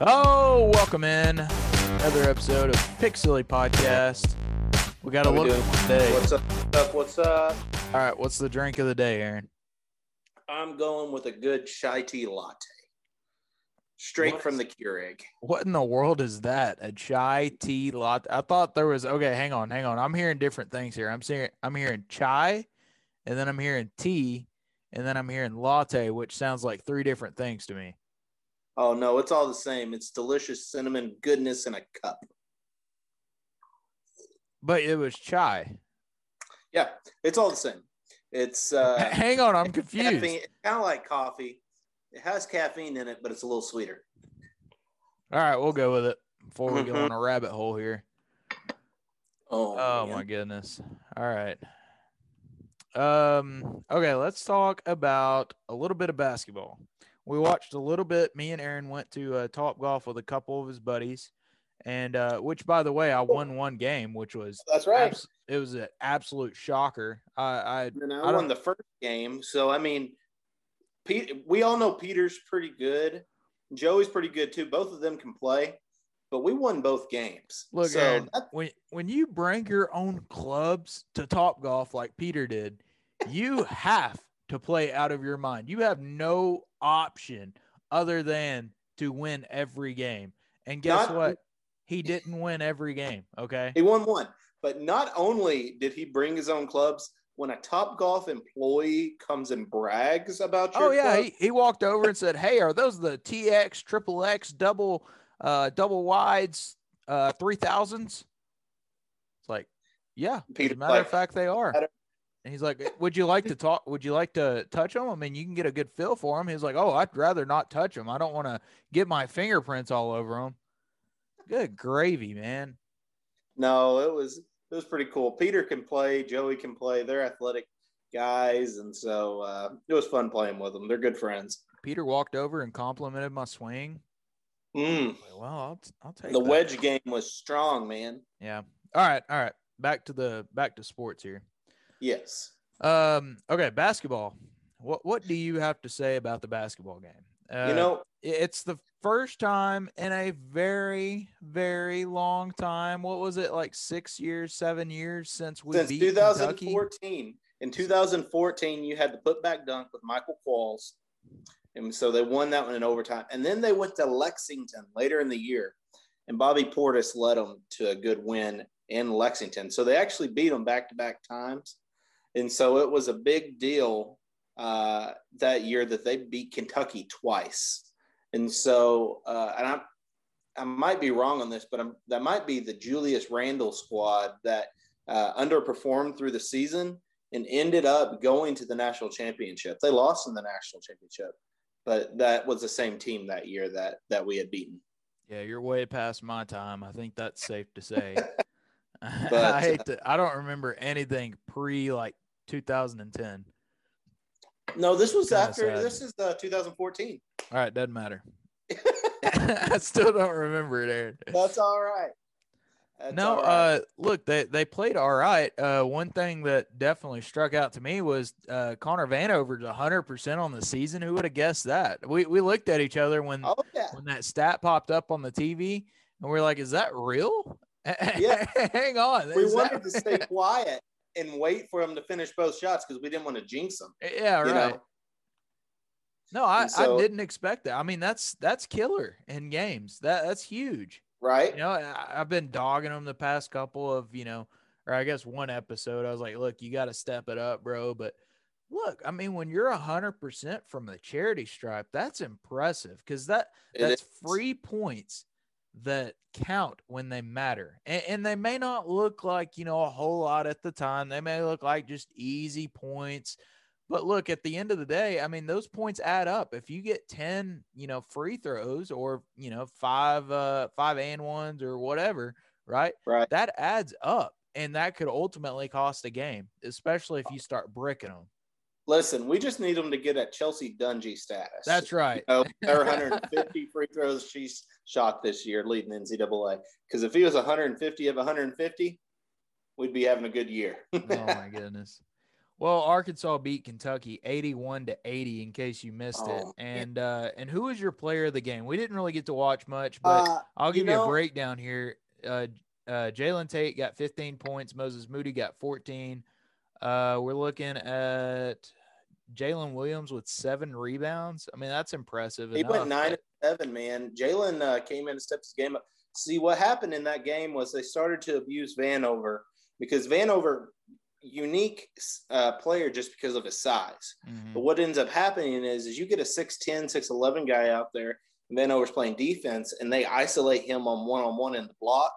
Oh, welcome in another episode of Pig Silly Podcast. We got a look today. What's up? up? What's up? All right, what's the drink of the day, Aaron? I'm going with a good chai tea latte, straight What from the Keurig. What in the world is that? A chai tea latte? I thought there was okay. Hang on, hang on. I'm hearing different things here. I'm seeing I'm hearing chai, and then I'm hearing tea, and then I'm hearing latte, which sounds like three different things to me. Oh no, it's all the same. It's delicious cinnamon goodness in a cup. But it was chai. Yeah, it's all the same. It's uh, hang on, I'm confused. caffeine. It's kind of like coffee. It has caffeine in it, but it's a little sweeter. All right, we'll go with it before we go Mhm. on a rabbit hole here. Oh, Oh man. my goodness. All right. Um okay, let's talk about a little bit of basketball. We watched a little bit. Me and Aaron went to uh, Top Golf with a couple of his buddies. And uh which by the way, I won one game, which was That's right. abs- it was an absolute shocker. I I I, I won the first game, so I mean, Pete. We all know Peter's pretty good. Joey's pretty good too. Both of them can play, but we won both games. look so Aaron, when when you bring your own clubs to Top Golf like Peter did, you have to play out of your mind. You have no option other than to win every game. And guess Not- what? He didn't win every game. Okay. he won one. But not only did he bring his own clubs, when a Top Golf employee comes and brags about your Oh yeah, club, he, he walked over and said, "Hey, are those the TX triple X double uh double wides uh 3000s?" It's like, "Yeah, as a matter like, of fact they are." "Matter- And he's like, "Would you like to talk would you like to touch them? I mean, you can get a good feel for them." He's like, "Oh, I'd rather not touch them. I don't want to get my fingerprints all over them." Good gravy, man. no, it was it was pretty cool. Peter can play, Joey can play. They're athletic guys, and so uh, it was fun playing with them. They're good friends. Peter walked over and complimented my swing. Mm. Well, I'll, I'll take The that. wedge game was strong, man. Yeah. All right, all right. Back to the back to sports here. Yes. Um. Okay, basketball. What What do you have to say about the basketball game? Uh, you know, it's the first time in a very, very long time. What was it like? Six years, seven years since we since beat Kentucky? 2014, in 2014, you had the putback dunk with Michael Qualls. And so they won that one in overtime. And then they went to Lexington later in the year. And Bobby Portis led them to a good win in Lexington. So they actually beat them back to back times. And so it was a big deal uh, that year that they beat Kentucky twice. And so, uh, and I'm, I might be wrong on this, but I'm, that might be the Julius Randle squad that uh, underperformed through the season and ended up going to the national championship. They lost in the national championship, but that was the same team that year that that we had beaten. Yeah, you're way past my time. I think that's safe to say. I hate to. I don't remember anything pre like 2010. No, this was Kinda after. sad. This is uh, 2014. All right, doesn't matter. I still don't remember it, Aaron. That's all right. That's no, all right. uh, look, they they played all right. Uh, one thing that definitely struck out to me was uh, Connor Vanover's hundred percent on the season. Who would have guessed that? We we looked at each other when oh yeah, when that stat popped up on the TV, and we are like, "Is that real?" Yeah. hang on. we is that wanted to stay quiet and wait for him to finish both shots because we didn't want to jinx him. Eh, yeah, you right. know? No, I, so- I didn't expect that. I mean, that's that's killer in games. That that's huge. Right? You know, I, I've been dogging him the past couple of, you know, or I guess one episode. I was like, look, you got to step it up, bro. But look, I mean, when you're a hundred percent from the charity stripe, that's impressive because that that's free points that count when they matter. And, and they may not look like, you know, a whole lot at the time. They may look like just easy points. But look, at the end of the day, I mean, those points add up. If you get 10, you know, free throws or, you know, five, uh, five and ones or whatever, right? Right. That adds up. And that could ultimately cost a game, especially if you start bricking them. Listen, we just need him to get a Chelsea Dungee status. That's right. You know, there are 150 free throws she's shot this year, leading NCAA. Because if he was 150 of 150, we'd be having a good year. oh my goodness. Well, Arkansas beat Kentucky 81 to 80 in case you missed it. Oh, And uh and who was your player of the game? We didn't really get to watch much, but Uh, I'll give you, know- a breakdown here. Uh uh Jalen Tate got 15 points, Moses Moody got 14. Uh we're looking at Jalen Williams with seven rebounds. I mean, that's impressive. He enough, went nine and seven, man. Jalen uh, came in and stepped his game up. See what happened in that game was they started to abuse Vanover because Vanover, unique uh, player just because of his size. Mhm. But what ends up happening is, is you get a 6'10, 6'11 guy out there, and Vanover's playing defense, and they isolate him on one on one in the block.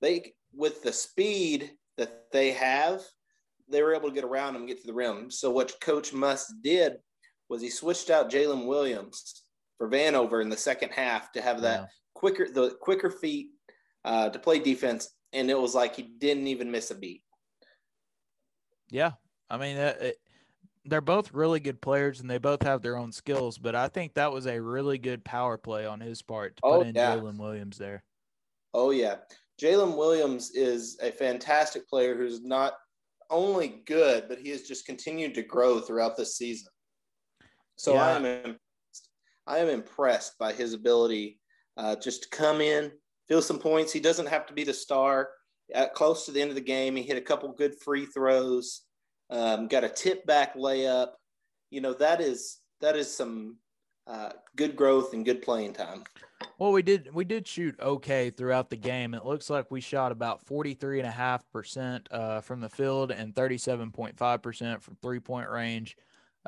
They, with the speed that they have, they were able to get around him, get to the rim. So what Coach Muss did was he switched out Jalen Williams for Vanover in the second half to have that quicker, the quicker feet uh, to play defense, and it was like he didn't even miss a beat. Yeah, I mean, uh, it, they're both really good players, and they both have their own skills. But I think that was a really good power play on his part to Oh, put in yeah. Jalen Williams there. Oh yeah, Jalen Williams is a fantastic player who's not only good, but he has just continued to grow throughout this season. So I am, im- I am impressed by his ability uh, just to come in, feel some points. He doesn't have to be the star. At close to the end of the game, he hit a couple good free throws, um, got a tip back layup. You know that is that is some uh, good growth and good playing time. Well, we did we did shoot okay throughout the game. It looks like we shot about 43.5% uh, from the field and 37.5% from three point range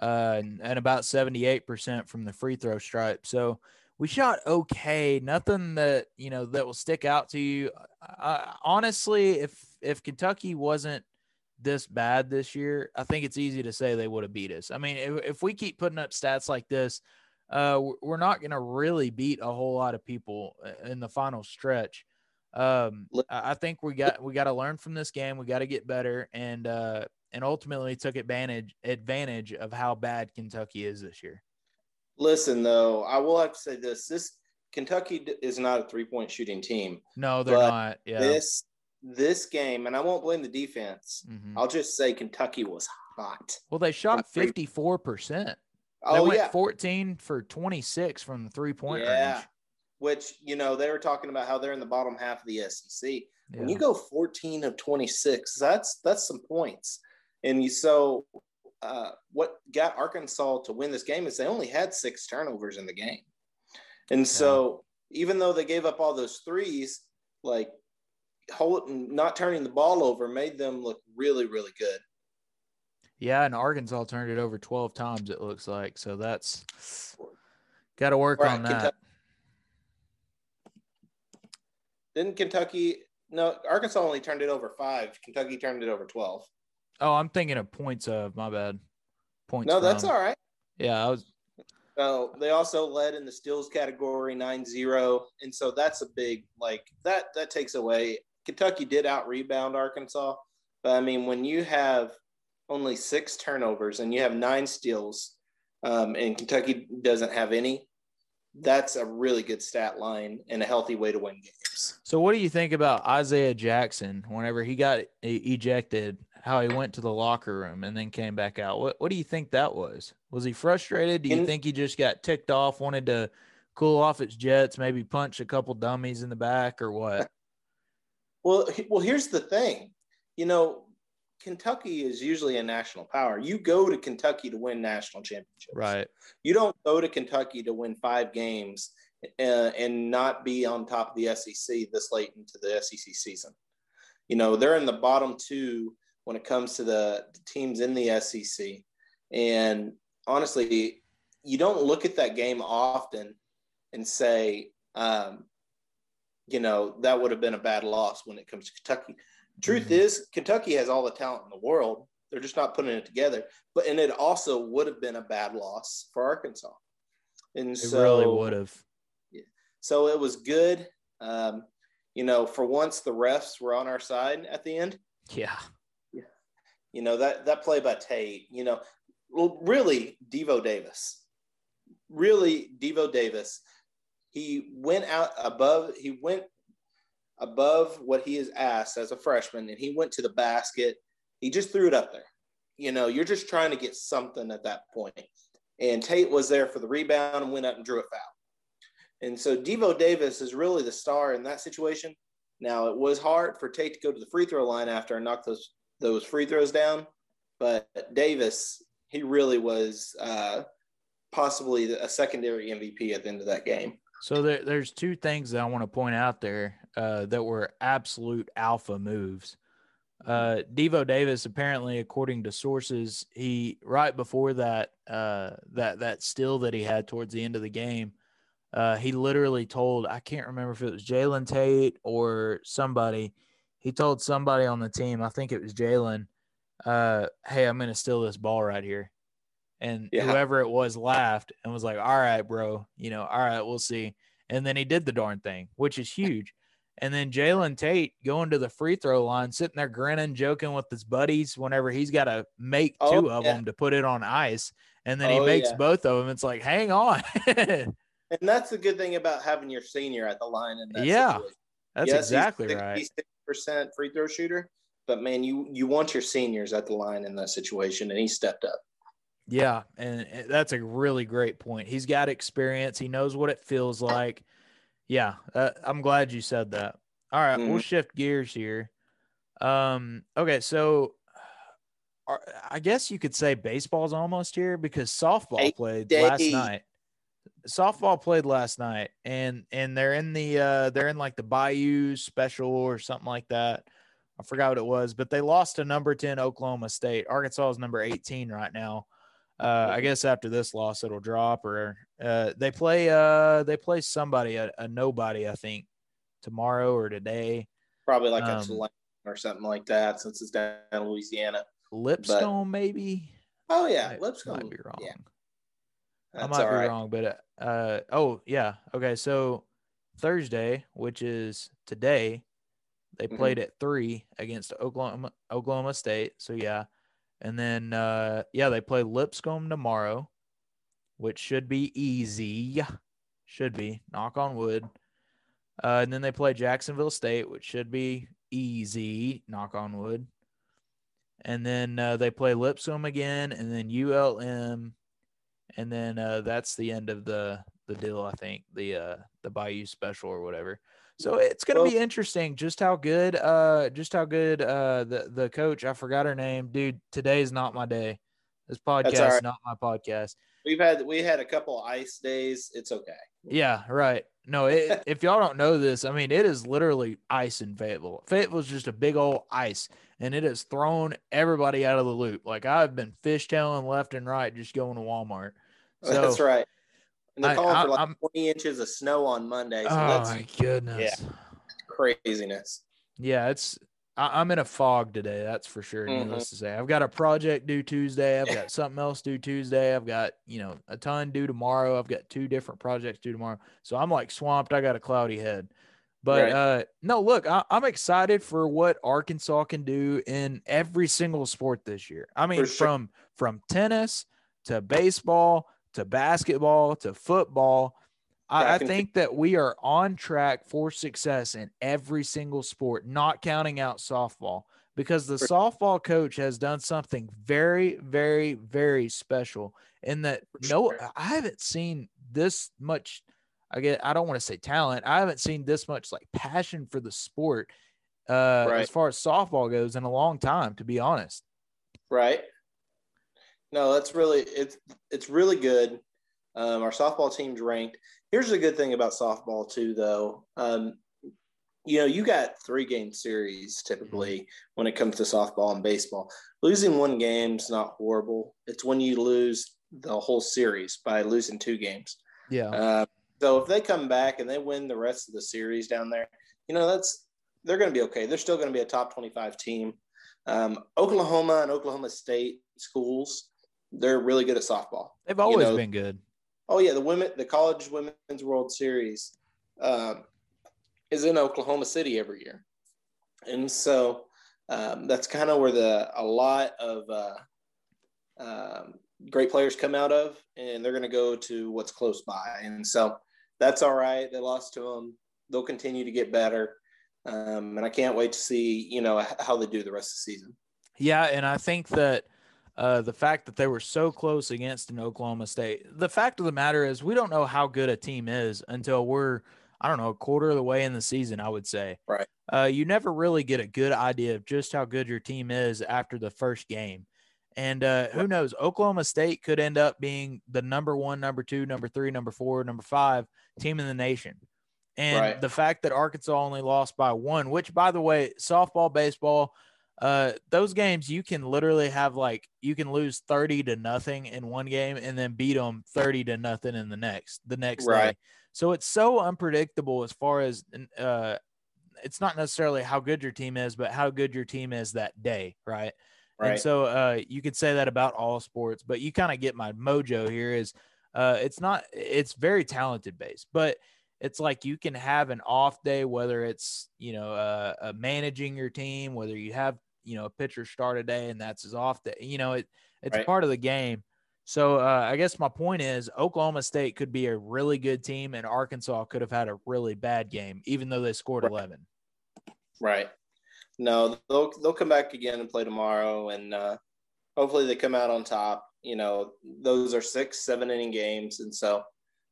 uh, and, and about 78% from the free throw stripe. So we shot okay. Nothing that, you know, that will stick out to you. Uh, honestly, if if Kentucky wasn't this bad this year, I think it's easy to say they would have beat us. I mean, if, if we keep putting up stats like this, uh, we're- not going to really beat a whole lot of people in the final stretch. Um, I think we got we got to learn from this game. We got to get better, and uh, and ultimately took advantage advantage of how bad Kentucky is this year. Listen, though, I will have to say this: this Kentucky is not a three-point shooting team. No, they're not. Yeah. This this game, and I won't blame the defense. Mhm. I'll just say Kentucky was hot. Well, they shot three- fifty four percent. They Oh went yeah, fourteen for twenty six from the three point yeah. range. Which you know they were talking about how they're in the bottom half of the SEC. When you go 14 of 26, that's that's some points. And you so uh, what got Arkansas to win this game is they only had six turnovers in the game. And so even though they gave up all those threes, like hold, not turning the ball over made them look really, really good. Yeah, and Arkansas turned it over 12 times, it looks like. So that's got to work Right, on that. Kentucky- Didn't Kentucky? No, Arkansas only turned it over five. Kentucky turned it over 12. Oh, I'm thinking of points of my bad. Points. No, that's from. all right. Yeah, I was. So they also led in the steals category 9-0. And so that's a big like that that takes away. Kentucky did out rebound Arkansas. But I mean, when you have only six turnovers and you have nine steals, um, and Kentucky doesn't have any, that's a really good stat line and a healthy way to win games. So, what do you think about Isaiah Jackson whenever he got ejected? How he went to the locker room and then came back out. What What do you think that was? Was he frustrated? Do you In- think he just got ticked off, wanted to cool off its jets, maybe punch a couple dummies in the back, or what? Well, well, here's the thing. You know, Kentucky is usually a national power. You go to Kentucky to win national championships. Right. You don't go to Kentucky to win five games uh, and not be on top of the SEC this late into the SEC season. You know, they're in the bottom two when it comes to the, the teams in the SEC. And honestly, you don't look at that game often and say, um, you know, that would have been a bad loss when it comes to Kentucky. Truth Mhm. is, Kentucky has all the talent in the world. They're just not putting it together. But and it also would have been a bad loss for Arkansas. And It so really would have. Yeah. So it was good. Um, you know, for once the refs were on our side at the end. Yeah. You know, that that play by Tate, you know, well, really Devo Davis. Really Devo Davis. He went out above, he went above what he is asked as a freshman, and he went to the basket. He just threw it up there. you know, you're just trying to get something at that point. And Tate was there for the rebound and went up and drew a foul. And so Devo Davis is really the star in that situation. Now it was hard for Tate to go to the free throw line after I knocked those those free throws down, but Davis he really was uh, possibly a secondary MVP at the end of that game. So there, there's two things that I want to point out there uh, that were absolute alpha moves. Uh, Devo Davis apparently, according to sources, he right before that uh, that that still that he had towards the end of the game, uh, he literally told I can't remember if it was Jalen Tate or somebody. He told somebody on the team, I think it was Jalen, uh, "Hey, I'm going to steal this ball right here." And yeah. whoever it was laughed and was like, "All right, bro, you know, all right, we'll see." And then he did the darn thing, which is huge. And then Jalen Tate going to the free throw line, sitting there grinning, joking with his buddies whenever he's got to make oh, two of yeah. them to put it on ice. And then oh, he makes yeah. both of them. It's like, hang on. and that's the good thing about having your senior at the line. In that yeah, situation. that's yes, exactly right. Percent free throw shooter, but man, you you want your seniors at the line in that situation, and he stepped up. Yeah, and that's a really great point. He's got experience. He knows what it feels like. Yeah, uh, I'm glad you said that. All right, mm-hmm. we'll shift gears here. Um, okay, so I guess you could say baseball's almost here because softball Eight played days. last night. Softball played last night, and and they're in the uh, they're in like the Bayou Special or something like that. I forgot what it was, but they lost to number ten Oklahoma State. Arkansas is number eighteen right now. Uh, I guess after this loss, it'll drop. Or uh, they play uh, they play somebody a, a, nobody, I think, tomorrow or today. Probably like um, a or something like that, since it's down in Louisiana. Lipscomb, but, maybe. Oh yeah, I, Lipscomb might be wrong. Yeah. I might be right. wrong, but uh, oh yeah, okay. So Thursday, which is today, they mm-hmm. played at three against Oklahoma Oklahoma State. So yeah, and then, uh, yeah, they play Lipscomb tomorrow, which should be easy. Should be, knock on wood. Uh, and then they play Jacksonville State, which should be easy, knock on wood. And then uh, they play Lipscomb again, and then ULM, and then uh, that's the end of the the deal. I think the uh, the Bayou Special or whatever. So it's going to well, be interesting just how good uh just how good uh the the coach I forgot her name dude today's not my day. This podcast right. not my podcast. We've had we had a couple ice days. It's okay. Yeah, right. No, it, if y'all don't know this, I mean it is literally ice in Fayetteville. Fayetteville is just a big old ice and it has thrown everybody out of the loop. Like I've been fishtailing left and right just going to Walmart. So, That's right. And they're calling I, for like I'm, 20 inches of snow on Monday. So oh my goodness. Yeah. Craziness. Yeah, it's I, am in a fog today, that's for sure. Mm-hmm. Needless to say. I've got a project due Tuesday. I've got something else due Tuesday. I've got, you know, a ton due tomorrow. I've got two different projects due tomorrow. So I'm like swamped. I got a cloudy head. But right. uh no, look, I, am excited for what Arkansas can do in every single sport this year. I mean, sure. from from tennis to baseball to basketball to football. I, I, think that we are on track for success in every single sport, not counting out softball, because the softball coach has done something very, very, very special in that no, I haven't seen this much. I get, I don't want to say talent. I haven't seen this much like passion for the sport uh, right. as far as softball goes in a long time, to be honest. Right. No, that's really it's it's really good. Um, our softball team's ranked. Here's the good thing about softball too, though. Um, you know, you got three game series typically when it comes to softball and baseball. Losing one game's not horrible. It's when you lose the whole series by losing two games. Yeah. Uh, so if they come back and they win the rest of the series down there, you know that's they're going to be okay. They're still going to be a top twenty-five team. Um, Oklahoma and Oklahoma State schools they're really good at softball. They've always you know, been good. Oh yeah, the women, the college women's World Series um, is in Oklahoma City every year, and so um, that's kind of where the a lot of uh, um, great players come out of, and they're going to go to what's close by, and so that's all right. They lost to them. They'll continue to get better, um, and I can't wait to see you know how they do the rest of the season. Yeah, and I think that uh, the fact that they were so close against an Oklahoma State. The fact of the matter is, we don't know how good a team is until we're, I don't know, a quarter of the way in the season, I would say. Right. Uh, you never really get a good idea of just how good your team is after the first game. And uh, who knows? Oklahoma State could end up being the number one, number two, number three, number four, number five team in the nation. And Right. the fact that Arkansas only lost by one, which, by the way, softball, baseball, uh, those games you can literally have like you can lose thirty to nothing in one game and then beat them thirty to nothing in the next the next day. So it's so unpredictable as far as uh, it's not necessarily how good your team is, but how good your team is that day, right? Right. And so uh, you could say that about all sports, but you kind of get my mojo here is uh, it's not it's very talented based, but it's like you can have an off day, whether it's you know uh, uh, managing your team, whether you have you know a pitcher start a day and that's his off day. You know it it's Right. part of the game. So uh, I guess my point is Oklahoma State could be a really good team, and Arkansas could have had a really bad game, even though they scored Right. eleven. Right. No, they'll they'll come back again and play tomorrow, and uh, hopefully they come out on top. You know, those are six, seven inning games, and so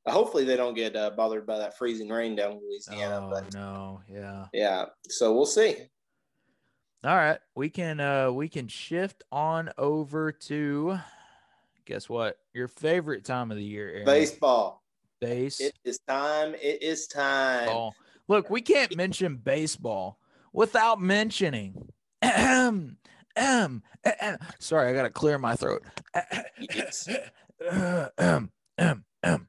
hopefully they don't get uh, bothered by that freezing rain down in Louisiana. oh but no, yeah. yeah, so we'll see. All right, we can uh we can shift on over to guess what? Your favorite time of the year, Aaron. Baseball. Base. It is time. It is time. Look, we can't mention baseball without mentioning. Ahem, ahem. Sorry, I got to clear my throat. Yes. Ahem, ahem.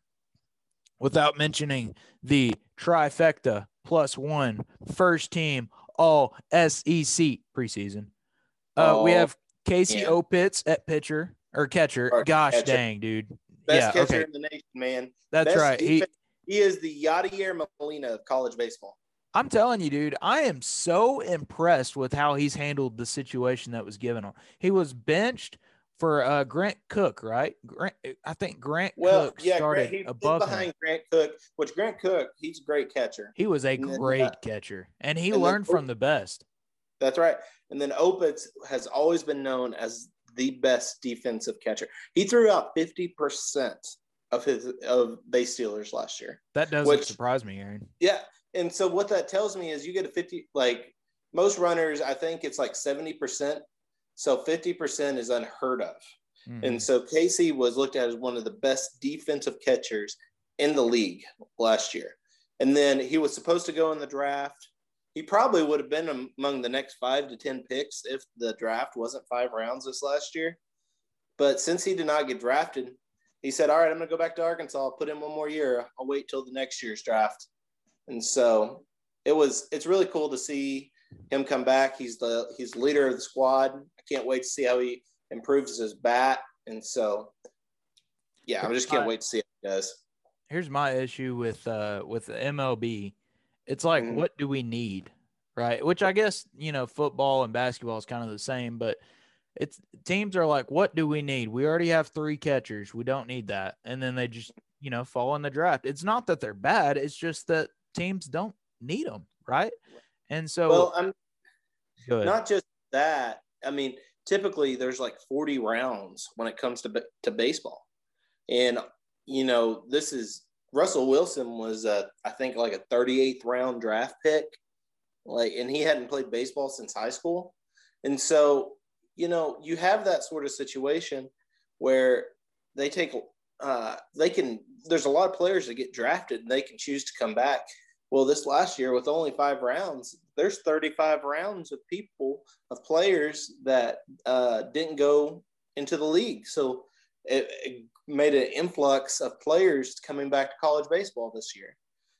Without mentioning the trifecta plus one first team all SEC preseason. Uh, we Oh, have Casey yeah. Opitz at pitcher or catcher. Or Gosh catcher. dang, dude. Best yeah, catcher okay. in the nation, man. That's Best right. He, He is the Yadier Molina of college baseball. I'm telling you, dude, I am so impressed with how he's handled the situation that was given him. He was benched for uh, Grant Koch, right? Grant, I think Grant Well, Koch yeah, started Grant, he above above him. behind Grant Koch, which Grant Koch, he's a great catcher. He was a and then, great uh, catcher, and he and then learned from the best. That's right. And then Opitz has always been known as the best defensive catcher. He threw out 50% of his of base stealers last year. That doesn't which- surprise me, Aaron. Yeah. And so what that tells me is you get a 50 like most runners, I think it's like 70%. So 50% is unheard of. Mhm. And so Casey was looked at as one of the best defensive catchers in the league last year. And then he was supposed to go in the draft. He probably would have been among the next five to 10 picks if the draft wasn't five rounds this last year. But since he did not get drafted, he said, All right, I'm going to go back to Arkansas. I'll put in one more year. I'll wait till the next year's draft. And so it was, it's really cool to see him come back. He's the, he's leader of the squad. I can't wait to see how he improves his bat. And so, yeah, I just can't wait to see how he does. Here's my issue with uh with the MLB. It's like, Mhm. what do we need, right? Which I guess you know, football and basketball is kind of the same, but it's teams are like, what do we need? We already have three catchers. We don't need that, and then they just you know fall in the draft. It's not that they're bad. It's just that teams don't need them, right? And so, Well, I'm good. not just that. I mean, typically there's like 40 rounds when it comes to to baseball, and you know this is Russell Wilson was a I think like a 38th round draft pick, like, and he hadn't played baseball since high school, and so you know you have that sort of situation where they take uh, they can. There's a lot of players that get drafted and they can choose to come back. Well, this last year with only five rounds, there's 35 rounds of people of players that uh, didn't go into the league. So it, it made an influx of players coming back to college baseball this year.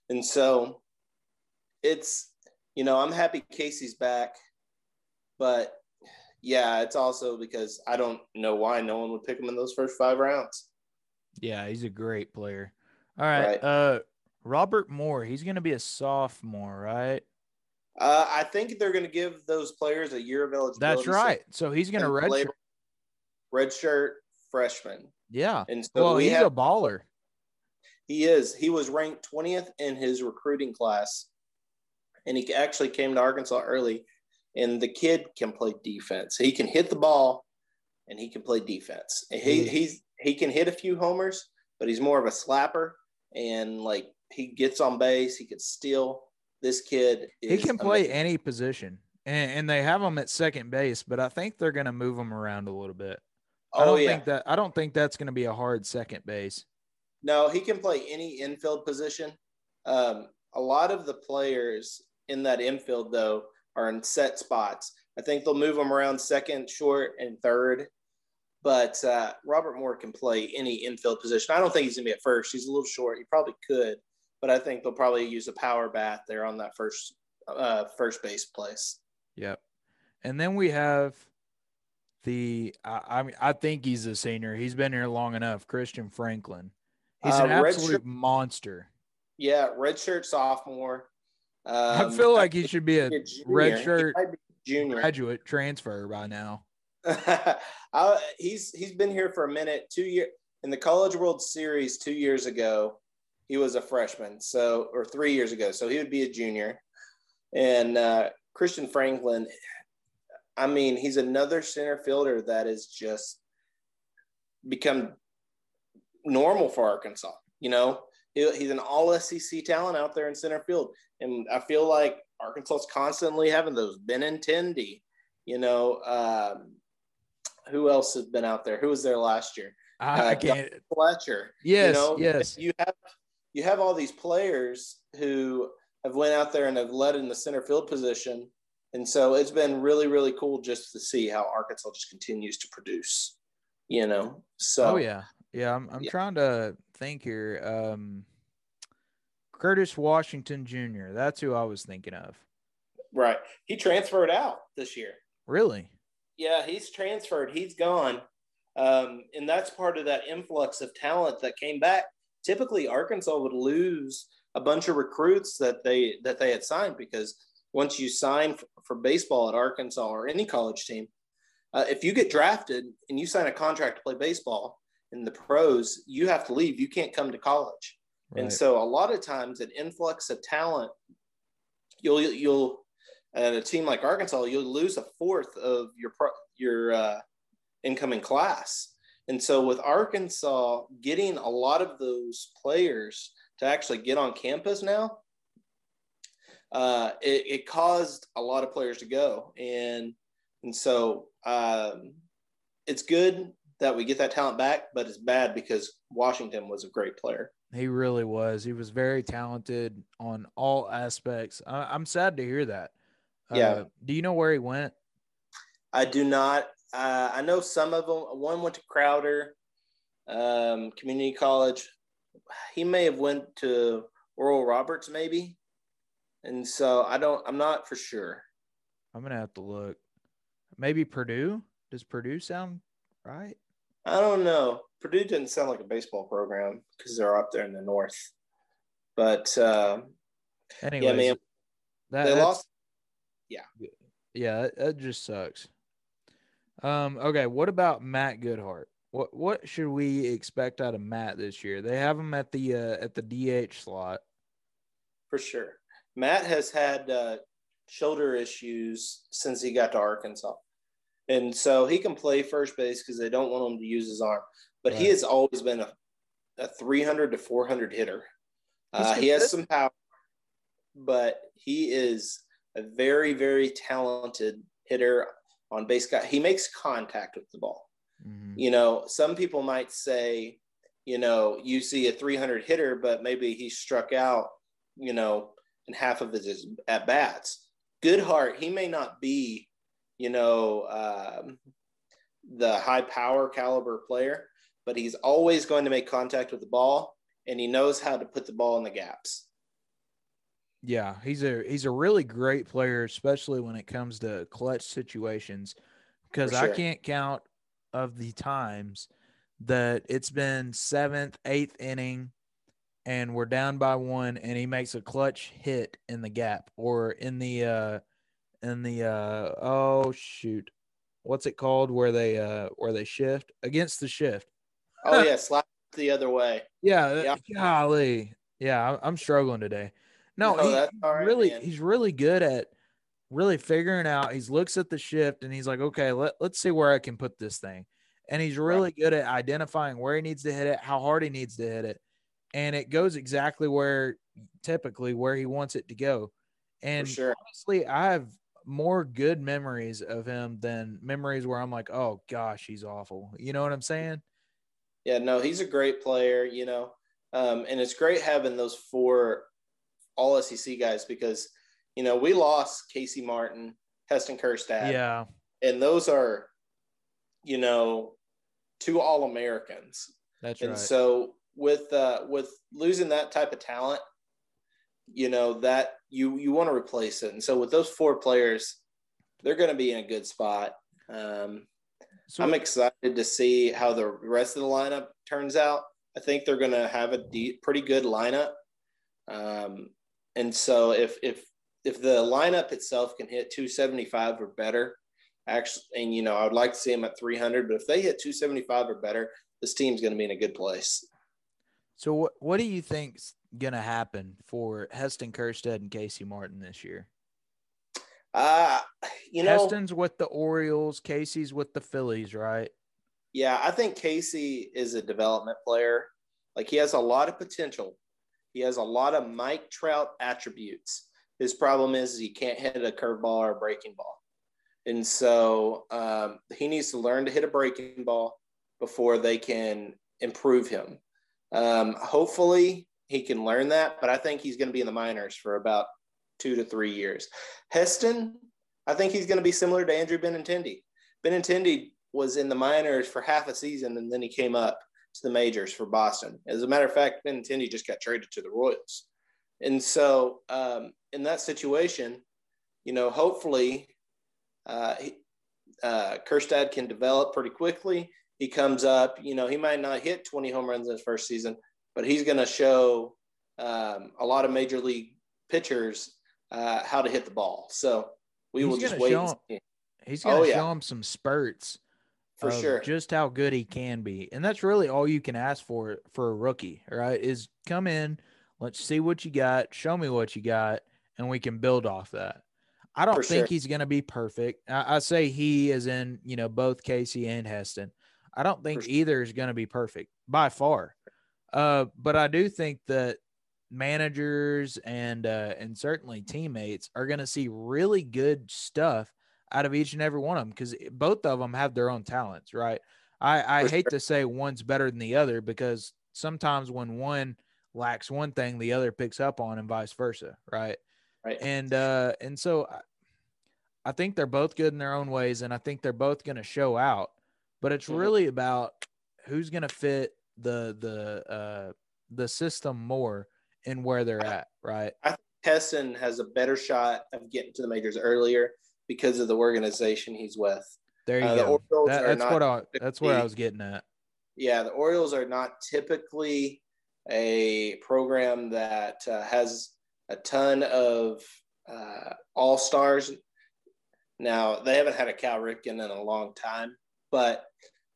And so it's, you know, I'm happy Casey's back, but yeah, it's also because I don't know why no one would pick him in those first five rounds. yeah, he's a great player. All right, Right. uh, Robert Moore. He's gonna be a sophomore, right? Uh, I think they're going to give those players a year of eligibility. That's right. So he's gonna redshirt. redshirt freshman. Yeah. And so Well, we he's have a baller. He is. He was ranked 20th in his recruiting class. And he actually came to Arkansas early. And the kid can play defense. He can hit the ball and he can play defense. He he's he can hit a few homers, but he's more of a slapper and like he gets on base, he can steal. This kid he can play amazing. any position, and, and, they have him at second base, but I think they're going to move him around a little bit. I oh, don't yeah. think that I don't think that's going to be a hard second base. No, he can play any infield position. Um, a lot of the players in that infield though are in set spots. I think they'll move him around second, short, and third. But uh, Robert Moore can play any infield position. I don't think he's going to be at first. He's a little short. He probably could, but I think they'll probably use a power bat there on that first uh, first base place. Yep. And then we have the I, I mean I think he's a senior. He's been here long enough. Christian Franklin. He's uh, an absolute shirt, monster. Yeah, redshirt sophomore. Um, I feel like he should be a, redshirt junior graduate transfer by now. I, he's he's been here for a minute. Two year in the College World Series two years ago, he was a freshman. So or three years ago, so he would be a junior. And uh, Christian Franklin, I mean, he's another center fielder that has just become normal for Arkansas. You know, he, he's an all SEC talent out there in center field. And I feel like Arkansas is constantly having those ben Benintendi, you know, um, who else has been out there? Who was there last year? I uh, can't. Fletcher. Yes, you know, yes. You have you have all these players who have went out there and have led in the center field position, and so it's been really really cool just to see how Arkansas just continues to produce. You know, so oh yeah, yeah. I'm I'm yeah. trying to think here. Um, Curtis Washington Jr. That's who I was thinking of. Right. He transferred out this year. Really? Yeah, he's transferred. He's gone. Um, and that's part of that influx of talent that came back. Typically, Arkansas would lose a bunch of recruits that they that they had signed because once you sign for, for baseball at Arkansas or any college team, uh, if you get drafted and you sign a contract to play baseball in the pros, you have to leave. You can't come to college. Right. And so, a lot of times, an influx of talent, you'll you'll at a team like Arkansas, you'll lose a fourth of your your uh, incoming class. And so with Arkansas getting a lot of those players to actually get on campus now, uh, it, it, caused a lot of players to go. And and so um, it's good that we get that talent back, but it's bad because Washington was a great player. He really was. He was very talented on all aspects. I, am sad to hear that. Yeah. Uh, do you know where he went? I do not. Uh, I know some of them. One went to Crowder um, Community College. He may have went to Oral Roberts, maybe. And so I don't. I'm not for sure. I'm gonna have to look. Maybe Purdue. Does Purdue sound right? I don't know. Purdue didn't sound like a baseball program because they're up there in the north. But uh, anyway, yeah, man, that, they lost yeah. Yeah, that, just sucks. Um, okay, what about Matt Goodheart? What what should we expect out of Matt this year? They have him at the uh, at the DH slot. For sure. Matt has had uh, shoulder issues since he got to Arkansas. And so he can play first base because they don't want him to use his arm. But right. he has always been a, a 300 to 400 hitter. Uh, he has some power, but he is a very, very talented hitter on base guy. He makes contact with the ball. Mm-hmm. You know, some people might say, you know, you see a 300 hitter, but maybe he struck out, you know, in half of his at bats. Goodheart, he may not be, you know, um, the high power caliber player, but he's always going to make contact with the ball and he knows how to put the ball in the gaps. Yeah, he's a he's a really great player, especially when it comes to clutch situations. Because sure. I can't count of the times that it's been seventh, eighth inning, and we're down by one, and he makes a clutch hit in the gap or in the uh in the uh oh shoot, what's it called where they uh where they shift against the shift. Oh yeah, slap the other way. Yeah, yeah. golly, yeah, I'm struggling today. No, no he right, really man. he's really good at really figuring out. He looks at the shift and he's like, okay, let, let's see where I can put this thing. and he's really good at identifying where he needs to hit it, how hard he needs to hit it, and it goes exactly where typically where he wants it to go. And sure. honestly, I have more good memories of him than memories where I'm like, oh gosh, he's awful. You know what I'm saying? Yeah, no, he's a great player, you know. Um, and it's great having those four all SEC guys because, you know, we lost Casey Martin, Heston Kjerstad. Yeah. And those are, you know, two all Americans. That's and right. And so with uh with losing that type of talent, you know, that you you want to replace it. And so with those four players, they're gonna be in a good spot. Um so, I'm excited to see how the rest of the lineup turns out. I think they're going to have a deep, pretty good lineup. Um, and so if if if the lineup itself can hit 275 or better, actually, and you know, I would like to see them at 300. But if they hit 275 or better, this team's going to be in a good place. So what what do you think's going to happen for Heston Kjerstad and Casey Martin this year? Uh, you know, Heston's with the Orioles, Casey's with the Phillies, right? Yeah, I think Casey is a development player. Like he has a lot of potential. He has a lot of Mike Trout attributes. His problem is he can't hit a curveball or a breaking ball. And so um, he needs to learn to hit a breaking ball before they can improve him. Um, hopefully he can learn that, but I think he's going to be in the minors for about two to three years. Heston, I think he's going to be similar to Andrew Benintendi. Benintendi was in the minors for half a season and then he came up to the majors for Boston. As a matter of fact, Benintendi just got traded to the Royals. And so um, in that situation, you know, hopefully uh, uh, Kjerstad can develop pretty quickly. He comes up, you know, he might not hit 20 home runs in his first season, but he's going to show um, a lot of major league pitchers uh, how to hit the ball. So we he's will just wait. Him, he's going to oh, show yeah. him some spurts for sure. just how good he can be and that's really all you can ask for for a rookie right is come in let's see what you got show me what you got and we can build off that. I don't for think sure. he's going to be perfect. I, I, say he is in you know both casey and heston. I don't think either is going to be perfect by far. Uh, but i do think that managers and uh, and certainly teammates are going to see really good stuff out of each and every one of them because both of them have their own talents, right? I, I hate to say one's better than the other because sometimes when one lacks one thing, the other picks up on and vice versa, right? Right. And uh, and so I think they're both good in their own ways, and I think they're both going to show out. But it's mm-hmm. really about who's going to fit the the uh, the system more and where they're at, right? I think Heston has a better shot of getting to the majors earlier because of the organization he's with. There you uh, go. That, that's what I that's what I was getting at. Yeah, the Orioles are not typically a program that uh, has a ton of uh, all stars. Now they haven't had a Cal Ripken in a long time, but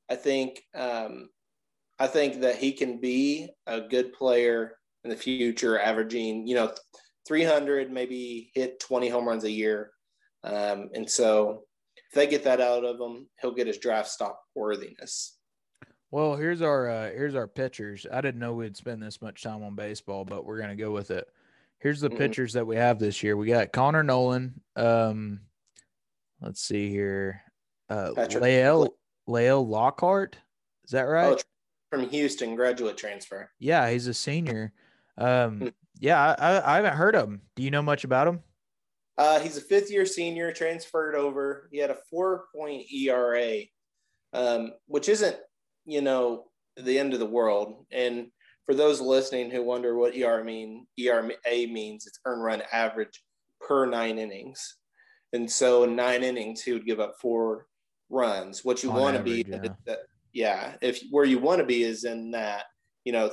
I think um, I think that he can be a good player in the future, averaging you know 300, maybe hit 20 home runs a year. Um, and so if they get that out of him, he'll get his draft stock worthiness. Well, here's our uh, here's our pitchers. I didn't know we'd spend this much time on baseball, but we're gonna go with it. Here's the mm-hmm. pitchers that we have this year. We got Connor Noland. Um, let's see here. Uh, Lael Lael Lockhart. Is that right? Oh, from Houston, graduate transfer. Yeah, he's a senior. Um, hmm. yeah, I, I haven't heard of him. Do you know much about him? Uh, he's a fifth year senior, transferred over. He had a four point ERA, um, which isn't, you know, the end of the world. And for those listening who wonder what ERA mean, ERA means it's earn run average per nine innings. And so in nine innings, he would give up four runs. What you want to be, yeah. yeah, if where you want to be is in that, you know,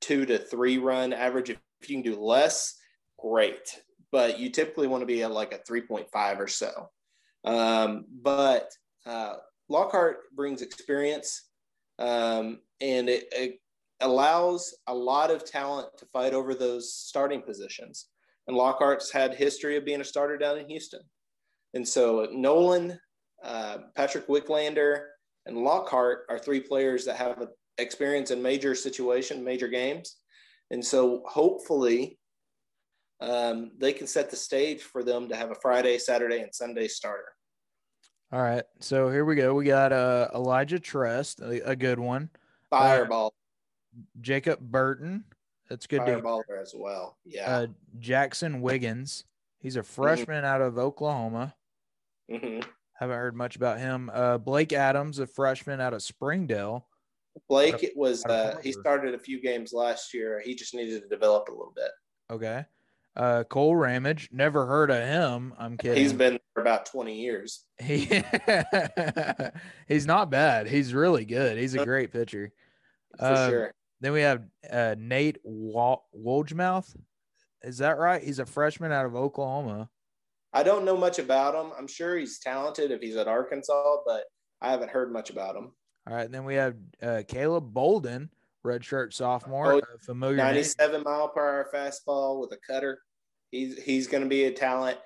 two to three run average. If you can do less, great but you typically want to be at like a 3.5 or so. Um, but uh, Lockhart brings experience um, and it, it, allows a lot of talent to fight over those starting positions. And Lockhart's had history of being a starter down in Houston. And so Noland, uh, Patrick Wicklander, and Lockhart are three players that have experience in major situation, major games. And so hopefully um, they can set the stage for them to have a Friday, Saturday, and Sunday starter. All right. So here we go. We got uh, Elijah Trest, a, a good one. Fireball. Uh, Jacob Burton. That's good. Fireballer as well. Yeah. Uh, Jaxon Wiggins. He's a freshman mm-hmm. out of Oklahoma. Mm-hmm. Haven't heard much about him. Uh, Blake Adams, a freshman out of Springdale. Blake it was uh, he started a few games last year. He just needed to develop a little bit. Okay. Uh, Cole Ramage, never heard of him. I'm kidding. He's been for about 20 years. He he's not bad. He's really good. He's a great pitcher. For uh, sure. Then we have uh, Nate Wohlgemuth. Is that right? He's a freshman out of Oklahoma. I don't know much about him. I'm sure he's talented if he's at Arkansas, but I haven't heard much about him. All right. Then we have uh, Caleb Bolden, redshirt sophomore, oh, familiar 97 name. mile per hour fastball with a cutter. He's he's going to be a talent.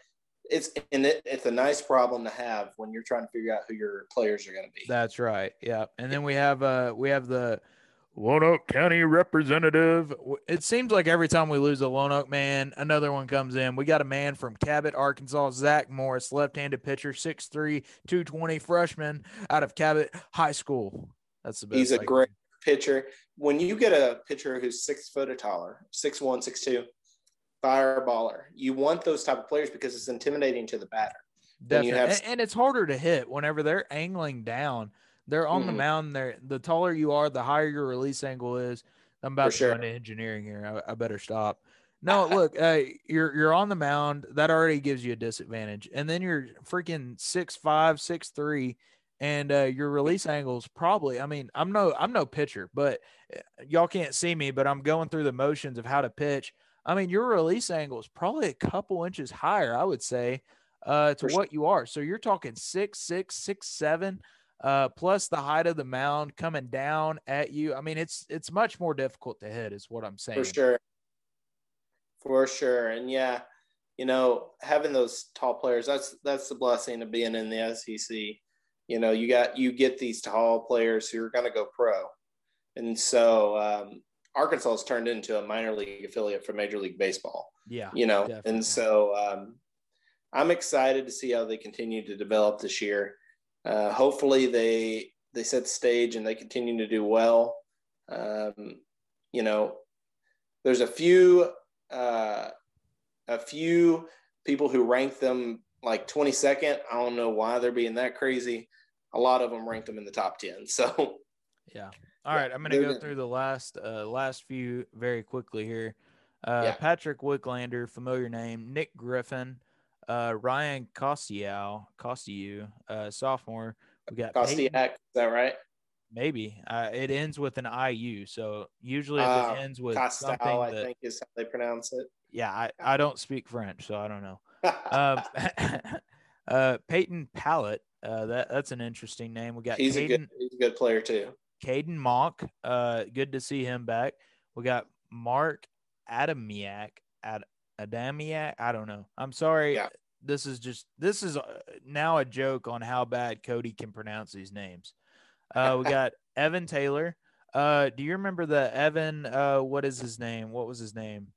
It's and it, it's a nice problem to have when you're trying to figure out who your players are going to be. That's right. Yeah. And then we have uh we have the Lone Oak County representative. It seems like every time we lose a Lone Oak man, another one comes in. We got a man from Cabot, Arkansas, Zach Morris, left-handed pitcher, 6'3", 220 freshman out of Cabot High School. That's the best. He's a great pitcher. When you get a pitcher who's six foot or taller, six one, six two, fireballer, you want those type of players because it's intimidating to the batter. Definitely. Have... And, and it's harder to hit whenever they're angling down – they're on mm-hmm. the mound. There, the taller you are, the higher your release angle is. I'm about For to sure. go into engineering here. I, I better stop. No, look, uh, you're you're on the mound. That already gives you a disadvantage, and then you're freaking six five, six three, and uh, your release angles probably. I mean, I'm no I'm no pitcher, but uh, y'all can't see me, but I'm going through the motions of how to pitch. I mean, your release angle is probably a couple inches higher, I would say, uh, to For what sure. you are. So you're talking six six, six seven uh, plus the height of the mound coming down at you. I mean, it's it's much more difficult to hit, is what I'm saying. For sure. For sure, and yeah, you know, having those tall players that's that's the blessing of being in the SEC. You know, you got you get these tall players who are going to go pro, and so um, Arkansas has turned into a minor league affiliate for Major League Baseball. Yeah, you know, definitely. and so um, I'm excited to see how they continue to develop this year uh, hopefully they they set the stage and they continue to do well. Um, you know, there's a few uh, a few people who rank them like 22nd. I don't know why they're being that crazy. A lot of them ranked them in the top 10. So yeah. All right, I'm going to go through the last uh, last few very quickly here. Uh, yeah. Patrick Wicklander, familiar name. Nick Griffin, uh, Ryan Costeiu, Costiau, uh, sophomore. We got Kostiak. Is that right? Maybe uh, it ends with an IU. So usually if it uh, ends with Costau, something that, I think is how they pronounce it. Yeah, I, I don't speak French, so I don't know. um, uh, Peyton Pallette. Uh, that that's an interesting name. We got he's Caden, a good he's a good player too. Caden Monke. Uh, good to see him back. We got Mark Adamiak. Ad, Adamiak. I don't know. I'm sorry. Yeah. This is just this is uh, now a joke on how bad Cody can pronounce these names. Uh, we got Evan Taylor. Uh, do you remember the Evan? Uh, what is his name? What was his name?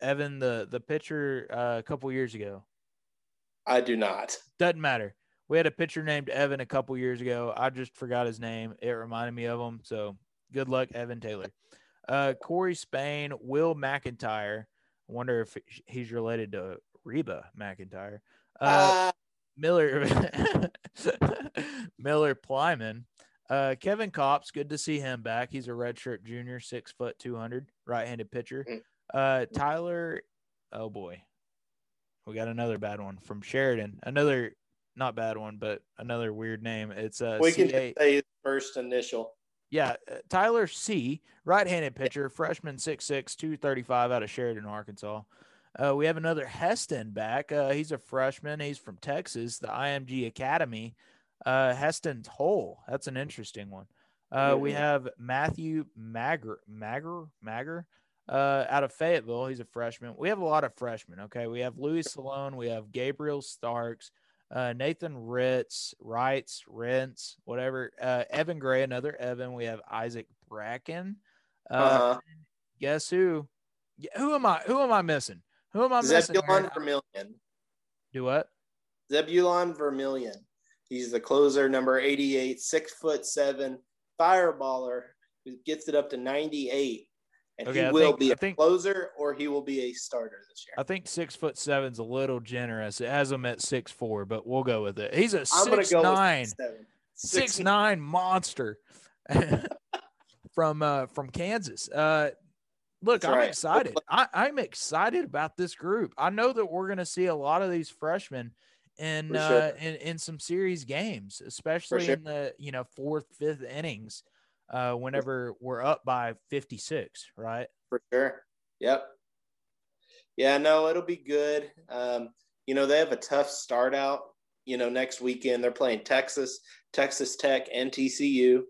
Evan, the the pitcher uh, a couple years ago. I do not. Doesn't matter. We had a pitcher named Evan a couple years ago. I just forgot his name. It reminded me of him. So good luck, Evan Taylor. Uh, Corey Spain, Will McEntire, I wonder if he's related to Reba McEntire. Uh, uh, Miller Miller Plyman. Uh, Kevin Kopps, good to see him back. He's a redshirt junior, six foot two hundred, right-handed pitcher. Mm. Uh, Tyler, oh boy, we got another bad one from Sheridan. Another not bad one, but another weird name. It's uh, we can say his first initial. Yeah, uh, Tyler C, right-handed pitcher, freshman, 6'6", 235 out of Sheridan, Arkansas. Uh, we have another Heston back. Uh, he's a freshman. He's from Texas, the IMG Academy. Uh, Heston's Hole. That's an interesting one. Uh, we have Matthew Magger, Magger, Magger, uh, out of Fayetteville. He's a freshman. We have a lot of freshmen. Okay, we have Louis Salone. We have Gabriel Starks, uh, Nathan Ritz, Wrights, Rents, whatever. Uh, Evan Gray, another Evan. We have Isaac Bracken. Uh, Uh-huh. Guess who? Who am I? Who am I missing? Who am I missing? Zebulon Vermillion. Do what? Zebulon Vermillion. He's the closer, number 88, six foot seven, fireballer who gets it up to 98. And Okay, he I will think- be a think- closer or he will be a starter this year. I think six foot seven's a little generous. It has him at six four, but we'll go with it. He's a six nine. seven. six nine monster from uh from Kansas. Uh look, That's I'm right. excited. I, I'm excited about this group. I know that we're gonna see a lot of these freshmen in For uh in, in some series games, especially sure. in the you know fourth, fifth innings, uh whenever we're up by fifty six, right? For sure. Yep. Yeah, no, it'll be good. Um, you know, they have a tough start out. You know, next weekend they're playing Texas, Texas Tech, and TCU.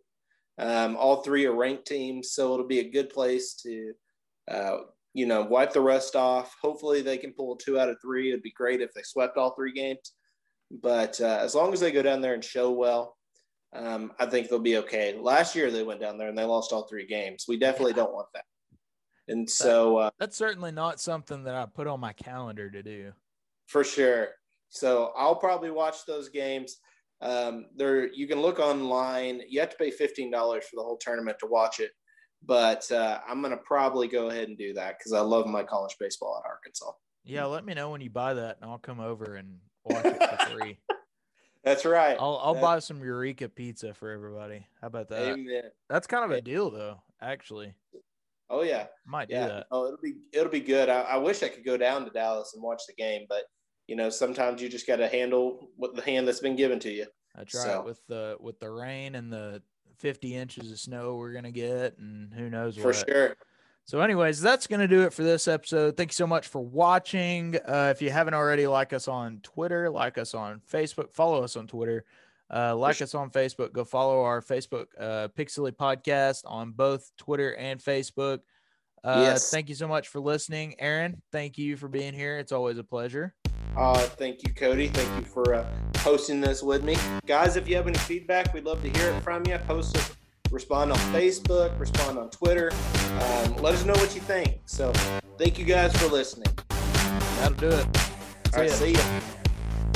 Um, all three are ranked teams, so it'll be a good place to, uh, you know, wipe the rust off. Hopefully, they can pull two out of three. It'd be great if they swept all three games. But uh, as long as they go down there and show well, um, I think they'll be okay. Last year they went down there and they lost all three games. We definitely don't want that. And so, uh, That's certainly not something that I put on my calendar to do. for sure. So I'll probably watch those games. Um, there, you can look online. You have to pay fifteen dollars for the whole tournament to watch it, but uh, I'm gonna probably go ahead and do that because I love my college baseball at Arkansas. Yeah, let me know when you buy that and I'll come over and watch it for free. That's right. I'll I'll That- buy some Eureka pizza for everybody. How about that? Amen. That's kind of a deal though, actually. Oh yeah, Might do that. Oh, it'll be it'll be good. I, I wish I could go down to Dallas and watch the game, but you know sometimes you just got to handle what the hand that's been given to you. That's right. so- With the with the rain and the 50 inches of snow we're gonna get, and who knows For what. sure. So, anyways, that's going to do it for this episode. Thank you so much for watching. Uh, if you haven't already, like us on Twitter, like us on Facebook, follow us on Twitter, uh, like us on Facebook. Go follow our Facebook uh, Pig Silly Podcast on both Twitter and Facebook. Uh, Yes. Thank you so much for listening, Aaron. Thank you for being here. It's always a pleasure. Uh, thank you, Cody. Thank you for uh, hosting this with me. Guys, if you have any feedback, we'd love to hear it from you. Post it, respond on Facebook, respond on Twitter. Um, let us know what you think. So, thank you guys for listening. That'll do it. All right, ya. see you.